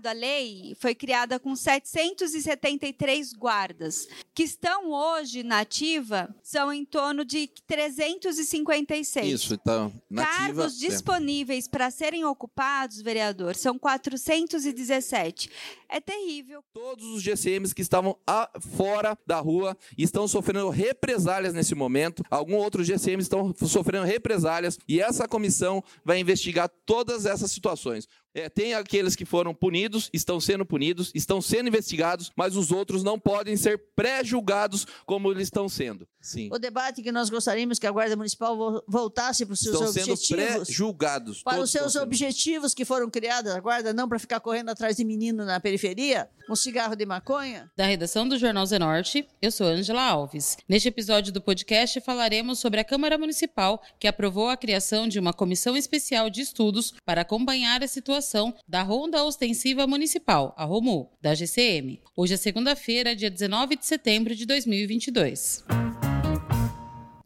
criado a lei, foi criada com 773 guardas, que estão hoje na ativa, são em torno de 356. Isso, então, nativa. Cargos é. disponíveis para serem ocupados, vereador, são 417. É terrível. Todos os GCMs que estavam a- fora da rua estão sofrendo represálias nesse momento. Alguns outros GCMs estão sofrendo represálias e essa comissão vai investigar todas essas situações. É, tem aqueles que foram punidos, estão sendo punidos, estão sendo investigados, mas os outros não podem ser pré-julgados como eles estão sendo. Sim. O debate que nós gostaríamos que a Guarda Municipal vo- voltasse para os seus Estão sendo objetivos. pré-julgados. Para os seus estão sendo. objetivos que foram criados, a guarda não para ficar correndo atrás de menino na periferia, um cigarro de maconha. Da redação do Jornal Zenorte, eu sou Ângela Alves. Neste episódio do podcast falaremos sobre a Câmara Municipal, que aprovou a criação de uma comissão especial de estudos para acompanhar a situação da Ronda Ostensiva Municipal, a ROMU, da GCM. Hoje é segunda-feira, dia 19 de setembro de 2022.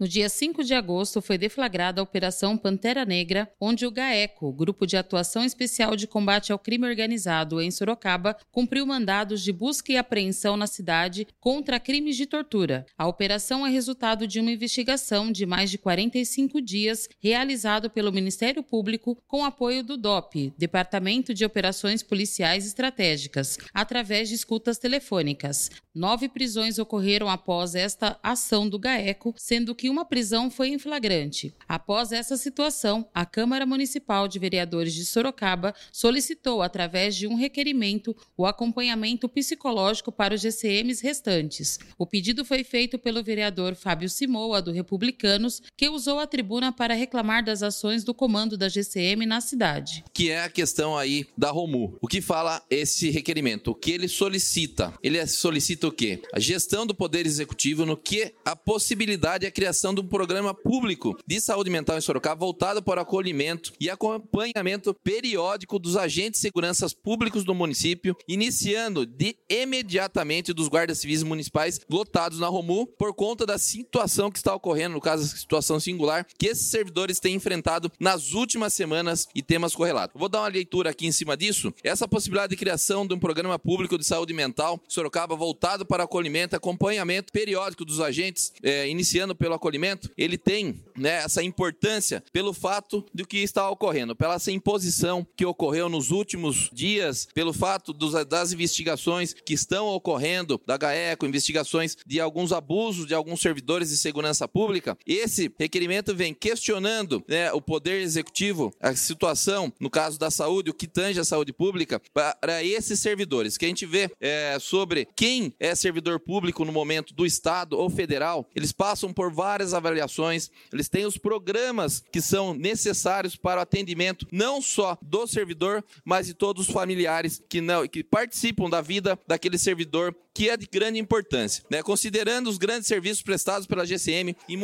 No dia 5 de agosto foi deflagrada a Operação Pantera Negra, onde o GAECO, Grupo de Atuação Especial de Combate ao Crime Organizado em Sorocaba, cumpriu mandados de busca e apreensão na cidade contra crimes de tortura. A operação é resultado de uma investigação de mais de 45 dias realizado pelo Ministério Público com apoio do DOP, Departamento de Operações Policiais Estratégicas, através de escutas telefônicas. Nove prisões ocorreram após esta ação do GAECO, sendo que uma prisão foi em flagrante. Após essa situação, a Câmara Municipal de Vereadores de Sorocaba solicitou, através de um requerimento, o acompanhamento psicológico para os GCMs restantes. O pedido foi feito pelo vereador Fábio Simoa, do Republicanos, que usou a tribuna para reclamar das ações do comando da GCM na cidade. que é a questão aí da Romu. O que fala esse requerimento? O que ele solicita? Ele solicita o quê? A gestão do Poder Executivo no que a possibilidade e a criação de um programa público de saúde mental em Sorocaba voltado para o acolhimento e acompanhamento periódico dos agentes de segurança públicos do município, iniciando de imediatamente dos guardas civis municipais lotados na Romu por conta da situação que está ocorrendo, no caso, a situação singular que esses servidores têm enfrentado nas últimas semanas e temas correlatos. Vou dar uma leitura aqui em cima disso. Essa possibilidade de criação de um programa público de saúde mental Sorocaba voltado para acolhimento, acompanhamento periódico dos agentes, eh, iniciando pelo acolhimento, ele tem né, essa importância pelo fato do que está ocorrendo, pela essa imposição que ocorreu nos últimos dias, pelo fato dos- das investigações que estão ocorrendo da GAECO, investigações de alguns abusos de alguns servidores de segurança pública. Esse requerimento vem questionando né, o poder executivo, a situação, no caso da saúde, o que tange a saúde pública, para esses servidores. Que a gente vê é, sobre quem é servidor público no momento do Estado ou federal, eles passam por várias avaliações, eles têm os programas que são necessários para o atendimento não só do servidor, mas de todos os familiares que, não, que participam da vida daquele servidor que é de grande importância, né? Considerando os grandes serviços prestados pela GCM em,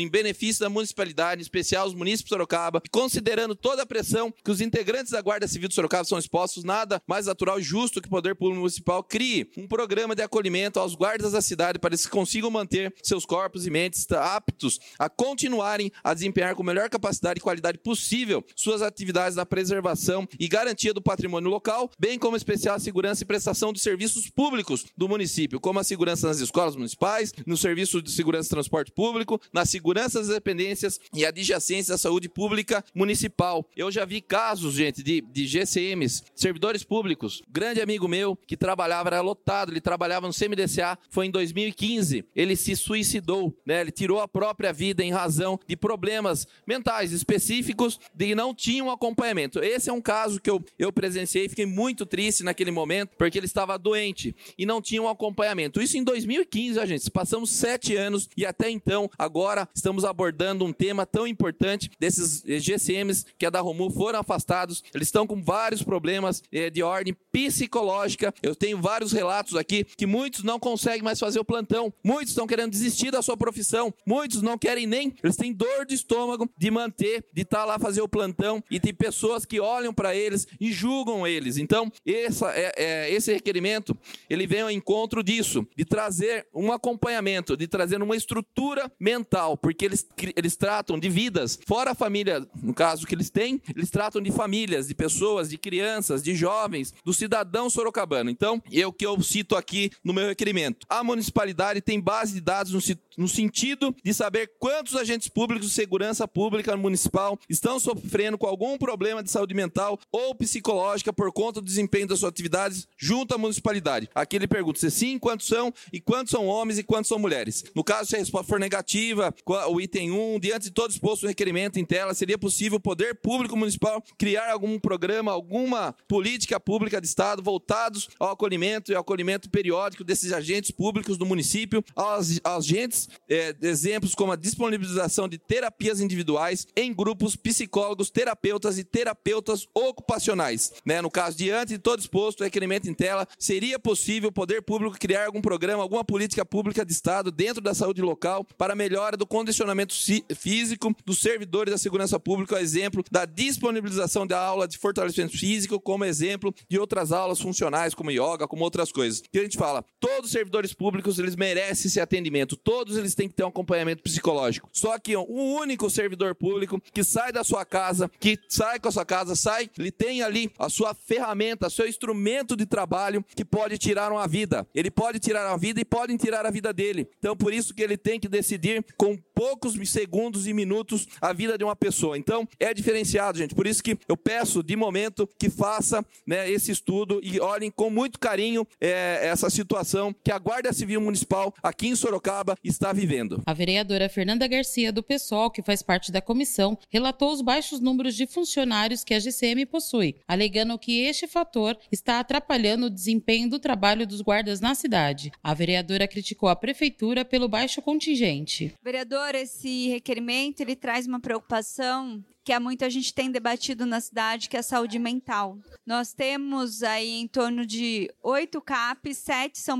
em benefício da municipalidade, em especial os municípios de Sorocaba, e considerando toda a pressão que os integrantes da Guarda Civil de Sorocaba são expostos, nada mais natural e justo que o Poder Público Municipal crie um programa de acolhimento aos guardas da cidade para que consigam manter seus corpos e mentes aptos a continuarem a desempenhar com a melhor capacidade e qualidade possível suas atividades na preservação e garantia do patrimônio local, bem como especial segurança e prestação de serviços públicos do município, como a segurança nas escolas municipais, no serviço de segurança e transporte público, na segurança das dependências e adjacência da saúde pública municipal. Eu já vi casos, gente, de, de GCMs, servidores públicos. Grande amigo meu que trabalhava, era lotado, ele trabalhava no CMDCA, foi em 2015. Ele se suicidou, né? Ele tirou a própria vida em razão de problemas mentais específicos de não tinha um acompanhamento. Esse é um caso que eu, eu presenciei, fiquei muito triste naquele momento, porque ele estava doente e não tinha um acompanhamento. Isso em 2015, ó, gente. Passamos sete anos e até então, agora estamos abordando um tema tão importante desses GCMs que é da Romu foram afastados. Eles estão com vários problemas eh, de ordem psicológica. Eu tenho vários relatos aqui que muitos não conseguem mais fazer o plantão, muitos estão querendo desistir da sua profissão, muitos não querem nem, eles têm dor de estômago de manter, de estar tá lá fazer o plantão e tem pessoas que olham para eles e julgam eles. Então, essa, é, é, esse requerimento ele vem ao encontro disso, de trazer um acompanhamento, de trazer uma estrutura mental, porque eles, eles tratam de vidas, fora a família, no caso que eles têm, eles tratam de famílias, de pessoas, de crianças, de jovens, do cidadão sorocabano. Então, o que eu cito aqui no meu requerimento. A municipalidade tem base de dados no, no sentido de saber quantos agentes públicos de segurança pública municipal estão sofrendo com algum problema de saúde mental ou psicológica por conta do desempenho das suas atividades junto à municipalidade. Aqui ele pergunta se sim, quantos são e quantos são homens e quantos são mulheres. No caso, se a resposta for negativa, o item 1, diante de todo exposto no requerimento em tela, seria possível o poder público municipal criar algum programa, alguma política pública de Estado voltados ao acolhimento e ao acolhimento periódico desses agentes públicos do município, aos, agentes, é, exemplos como a disponibilização de terapias individuais em grupos psicólogos, terapeutas e terapeutas ocupacionais. Né? No caso, diante de todo exposto, o requerimento em tela, seria possível o poder público criar algum programa, alguma política pública de Estado dentro da saúde local para melhora do condicionamento físico dos servidores da segurança pública, exemplo da disponibilização da aula de fortalecimento físico, como exemplo de outras aulas funcionais, como yoga, como outras coisas. Que a gente fala, todos os servidores públicos, eles merecem esse atendimento, todos eles têm que ter um acompanhamento psicológico. Só que um único servidor público que sai da sua casa, que sai com a sua casa, sai, ele tem ali a sua ferramenta, seu instrumento de trabalho que pode tirar uma vida. Ele pode tirar a vida e podem tirar a vida dele. Então, por isso que ele tem que decidir com poucos segundos e minutos a vida de uma pessoa. Então, é diferenciado, gente. Por isso que eu peço, de momento, que faça né, esse estudo e olhem com muito carinho é, essa situação que a Guarda Civil Municipal aqui em Sorocaba está vivendo. A vereadora Fernanda Garcia, do PSOL, que faz parte da comissão, relatou os baixos números de funcionários que a GCM possui, alegando que este fator está atrapalhando o desempenho do trabalho dos guardas na cidade. A vereadora criticou a prefeitura pelo baixo contingente. Vereador, esse requerimento ele traz uma preocupação que há muito a gente tem debatido na cidade, que é a saúde mental. Nós temos aí em torno de oito CAPs, sete são,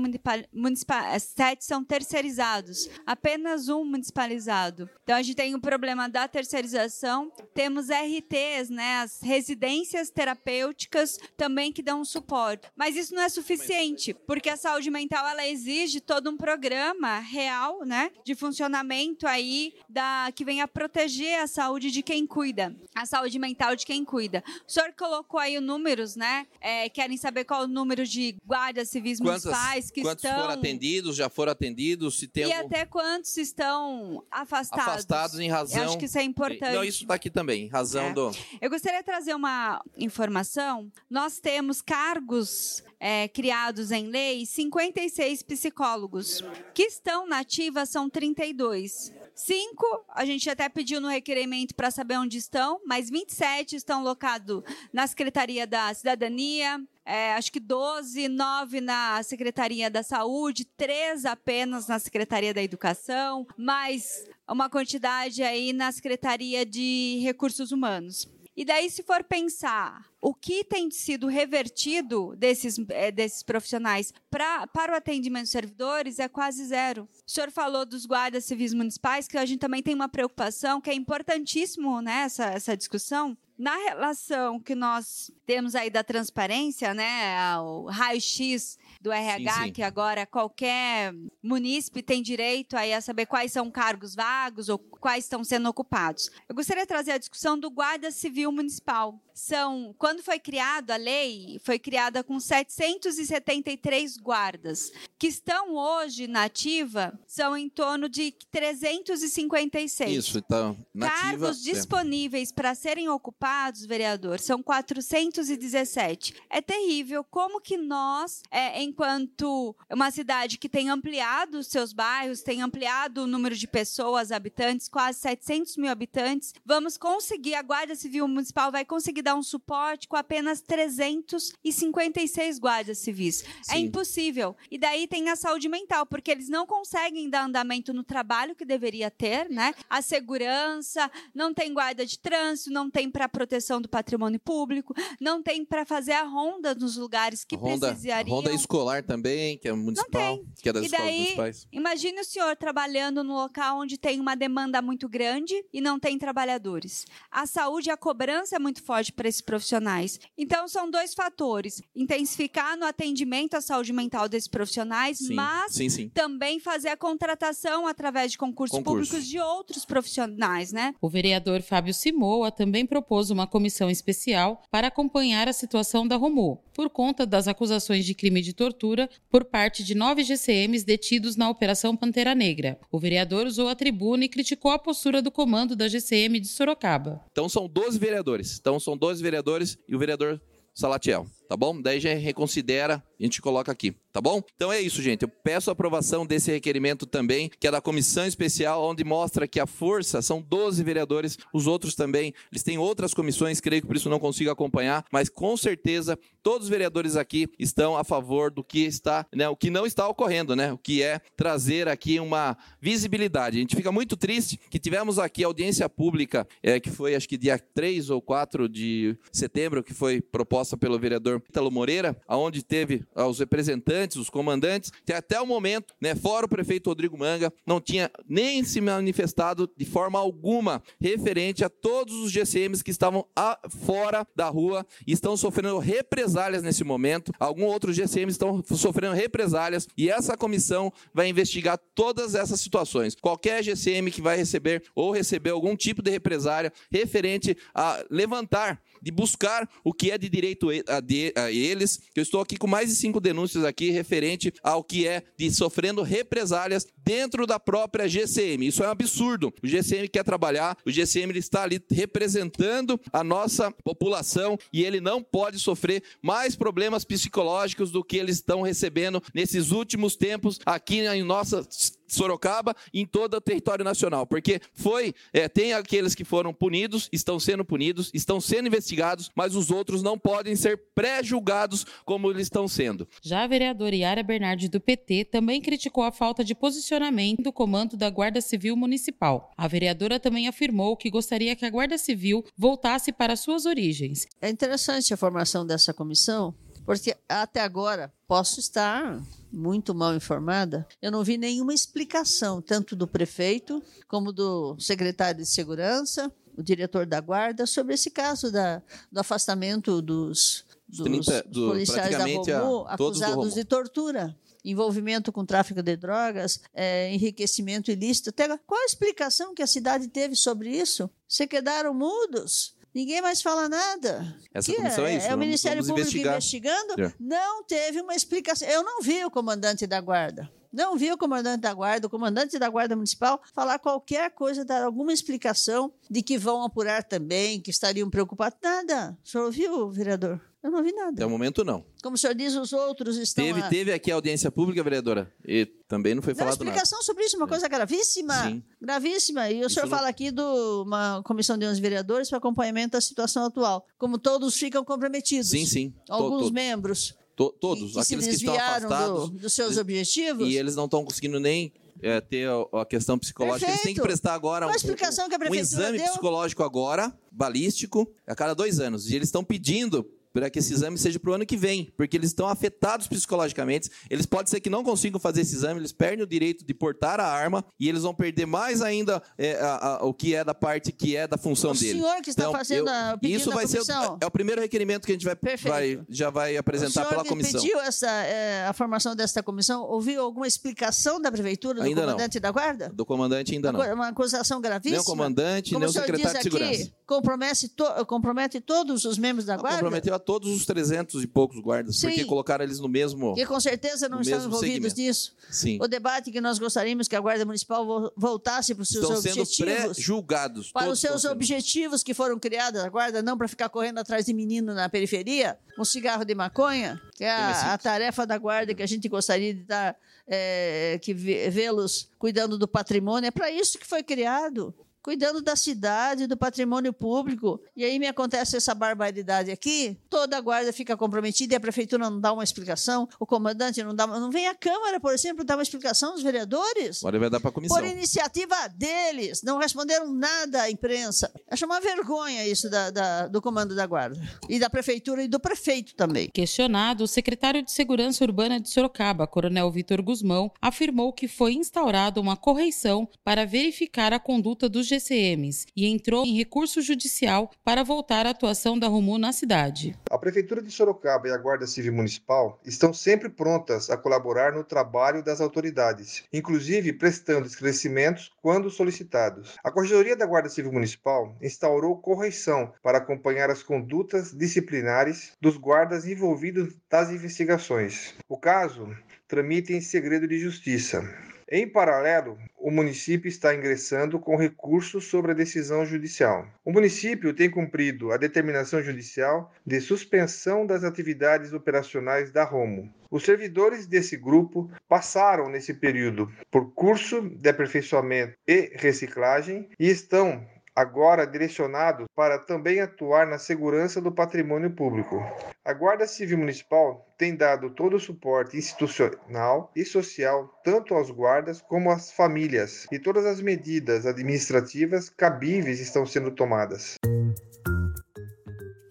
municipal, sete são terceirizados, apenas um municipalizado. Então a gente tem o problema da terceirização, temos RTs, né, as residências terapêuticas também que dão suporte. Mas isso não é suficiente, porque a saúde mental ela exige todo um programa real, né, de funcionamento aí da que venha proteger a saúde de quem cuida cuida, a saúde mental de quem cuida. O senhor colocou aí os números, né? É, querem saber qual o número de guardas civis Quantas, municipais que quantos estão... Quantos foram atendidos, já foram atendidos, se tem E algum... até quantos estão afastados. Afastados em razão... Eu acho que isso é importante. Não, isso está aqui também, em razão é. do... Eu gostaria de trazer uma informação. Nós temos cargos é, criados em lei, 56 psicólogos. Que estão na ativa são 32. Cinco, a gente até pediu no requerimento para saber onde estão, mas 27 estão locados na Secretaria da Cidadania, é, acho que 12, 9 na Secretaria da Saúde, 3 apenas na Secretaria da Educação, mais uma quantidade aí na Secretaria de Recursos Humanos. E daí, se for pensar o que tem sido revertido desses, é, desses profissionais pra, para o atendimento dos servidores é quase zero. O senhor falou dos guardas civis municipais, que a gente também tem uma preocupação, que é importantíssimo né, essa, essa discussão, na relação que nós temos aí da transparência, né, o raio-x do RH, sim, sim. que agora qualquer munícipe tem direito aí a saber quais são cargos vagos ou quais estão sendo ocupados. Eu gostaria de trazer a discussão do Guarda Civil Municipal. São, quando foi criada a lei, foi criada com 773 guardas, que estão hoje na ativa, são em torno de 356. Isso, então, nativa, Cargos é. disponíveis para serem ocupados, vereador, são 417. É terrível como que nós, é, enquanto uma cidade que tem ampliado os seus bairros, tem ampliado o número de pessoas, habitantes, quase 700 mil habitantes, vamos conseguir, a Guarda Civil Municipal vai conseguir dar um suporte com apenas 356 guardas civis. É Sim. impossível. E daí tem a saúde mental, porque eles não conseguem dar andamento no trabalho que deveria ter, né? A segurança, não tem guarda de trânsito, não tem para proteção do patrimônio público, não tem para fazer a ronda nos lugares que Ronda, precisariam. Ronda escolar também, que é municipal, que é das E escolas daí, municipais. Imagine o senhor trabalhando no local onde tem uma demanda muito grande e não tem trabalhadores. A saúde a cobrança é muito forte para esses profissionais. Então, são dois fatores: intensificar no atendimento à saúde mental desses profissionais, Sim, mas sim, sim. também fazer a contratação através de concursos Concurso. públicos de outros profissionais, né? O vereador Fábio Simoa também propôs uma comissão especial para acompanhar a situação da Romu, por conta das acusações de crime de tortura por parte de nove GCMs detidos na Operação Pantera Negra. O vereador usou a tribuna e criticou a postura do comando da GCM de Sorocaba. Então são 12 vereadores. Então são 12 vereadores e o vereador Salatiel, tá bom? Daí já reconsidera, a gente coloca aqui, tá bom? Então é isso, gente. Eu peço a aprovação desse requerimento também, que é da comissão especial, onde mostra que a força são 12 vereadores, os outros também, eles têm outras comissões, creio que por isso não consigo acompanhar, mas com certeza todos os vereadores aqui estão a favor do que está, né, o que não está ocorrendo, né? O que é trazer aqui uma visibilidade. A gente fica muito triste que tivemos aqui audiência pública, é, que foi acho que dia 3 ou 4 de setembro, que foi proposta pelo vereador Ítalo Moreira, aonde teve ah, os representantes, os comandantes, que até o momento, né, fora o prefeito Rodrigo Manga, não tinha nem se manifestado de forma alguma referente a todos os GCMs que estavam a- fora da rua e estão sofrendo represálias nesse momento. Alguns outros GCMs estão sofrendo represálias e essa comissão vai investigar todas essas situações. Qualquer GCM que vai receber ou receber algum tipo de represália referente a levantar de buscar o que é de direito e- a, de- a eles. Eu estou aqui com mais de cinco denúncias aqui referente ao que é de sofrendo represálias dentro da própria GCM. Isso é um absurdo. O GCM quer trabalhar, o GCM está ali representando a nossa população e ele não pode sofrer mais problemas psicológicos do que eles estão recebendo nesses últimos tempos aqui em nossa Sorocaba e em todo o território nacional, porque foi, é, tem aqueles que foram punidos, estão sendo punidos, estão sendo investigados, mas os outros não podem ser pré-julgados como eles estão sendo. Já a vereadora Yara Bernardi do PT também criticou a falta de posicionamento do comando da Guarda Civil Municipal. A vereadora também afirmou que gostaria que a Guarda Civil voltasse para suas origens. É interessante a formação dessa comissão, porque até agora posso estar muito mal informada. Eu não vi nenhuma explicação, tanto do prefeito como do secretário de segurança, o diretor da guarda, sobre esse caso da, do afastamento dos, dos, 30 dos do- policiais da a- Romu acusados Romu. de tortura. Envolvimento com tráfico de drogas, eh, enriquecimento ilícito. Até qual a explicação que a cidade teve sobre isso? Se quedaram mudos. Ninguém mais fala nada. Essa Que comissão é isso. o vamos- Ministério Público investigar. investigando, É. não teve uma explicação. Eu não vi o comandante da guarda. Não vi o comandante da guarda, o comandante da guarda municipal falar qualquer coisa, dar alguma explicação de que vão apurar também, que estariam preocupados. Nada. O senhor ouviu, vereador? Eu não vi nada. Até o momento, não. Como o senhor diz, os outros estão. Teve, a- teve aqui a audiência pública, vereadora, e também não foi falado nada. explicação sobre isso, uma coisa gravíssima. Sim. Gravíssima. E o Isso senhor não- fala aqui de uma comissão de 11 vereadores para acompanhamento da situação atual. Como todos ficam comprometidos. Sim, sim. Alguns membros to- todos, que, que aqueles se que estão desviaram do- afastados. dos seus objetivos. E eles não estão conseguindo nem é, ter a, a questão psicológica. Eles têm que Perfeito. prestar agora um, a explicação que a um exame deu? psicológico agora, balístico, a cada dois anos. E eles estão pedindo para que esse exame seja para o ano que vem, porque eles estão afetados psicologicamente. Eles pode ser que não consigam fazer esse exame, eles perdem o direito de portar a arma e eles vão perder mais ainda é, a- a- o que é da parte que é da função O dele. senhor que está Então, fazendo eu- a- pedindo isso vai ser comissão. o, é o primeiro requerimento que a gente vai, vai- já vai o apresentar senhor pela que comissão. pediu essa, eh, a formação desta comissão, ouviu alguma explicação da prefeitura, do Ainda não. comandante da guarda? Do comandante ainda não. Uma, acusação gravíssima? Nem o comandante, Como nem o senhor secretário de diz aqui, segurança. compromete, to- compromete todos os membros da guarda? Comprometeu a todos os 300 e poucos guardas, Sim. porque colocaram eles no mesmo. Que com certeza não estão envolvidos segmento. nisso. Sim. O debate que nós gostaríamos que a Guarda Municipal vo- voltasse para os seus Estão sendo objetivos. pré-julgados. Para os seus sendo. objetivos que foram criados, a guarda não para ficar correndo atrás de menino na periferia, um cigarro de maconha, que é a, a tarefa da guarda que a gente gostaria de estar, é, que vê- vê-los cuidando do patrimônio, é para isso que foi criado. Cuidando da cidade, do patrimônio público. E aí me acontece essa barbaridade aqui, toda a guarda fica comprometida e a prefeitura não dá uma explicação, o comandante não dá, não vem à Câmara, por exemplo, dar uma explicação aos vereadores. Agora vai dar para a comissão. Por iniciativa deles, não responderam nada à imprensa. Acho uma vergonha isso da, da, do comando da guarda e da prefeitura e do prefeito também. Questionado, o secretário de Segurança Urbana de Sorocaba, Coronel Vitor Guzmão, afirmou que foi instaurada uma correição para verificar a conduta dos GCMs e entrou em recurso judicial para voltar à atuação da Rumu na cidade. A Prefeitura de Sorocaba e a Guarda Civil Municipal estão sempre prontas a colaborar no trabalho das autoridades, inclusive prestando esclarecimentos quando solicitados. A Corregedoria da Guarda Civil Municipal instaurou correição para acompanhar as condutas disciplinares dos guardas envolvidos das investigações. O caso tramita em segredo de justiça. Em paralelo, o município está ingressando com recursos sobre a decisão judicial. O município tem cumprido a determinação judicial de suspensão das atividades operacionais da Romo. Os servidores desse grupo passaram nesse período por curso de aperfeiçoamento e reciclagem e estão agora direcionado para também atuar na segurança do patrimônio público. A Guarda Civil Municipal tem dado todo o suporte institucional e social tanto aos guardas como às famílias, e todas as medidas administrativas cabíveis estão sendo tomadas.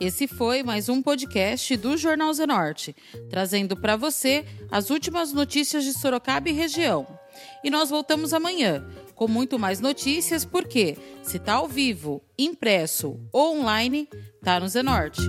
Esse foi mais um podcast do Jornal Zenorte, trazendo para você as últimas notícias de Sorocaba e região. E nós voltamos amanhã com muito mais notícias, porque se está ao vivo, impresso ou online, tá no Zenorte.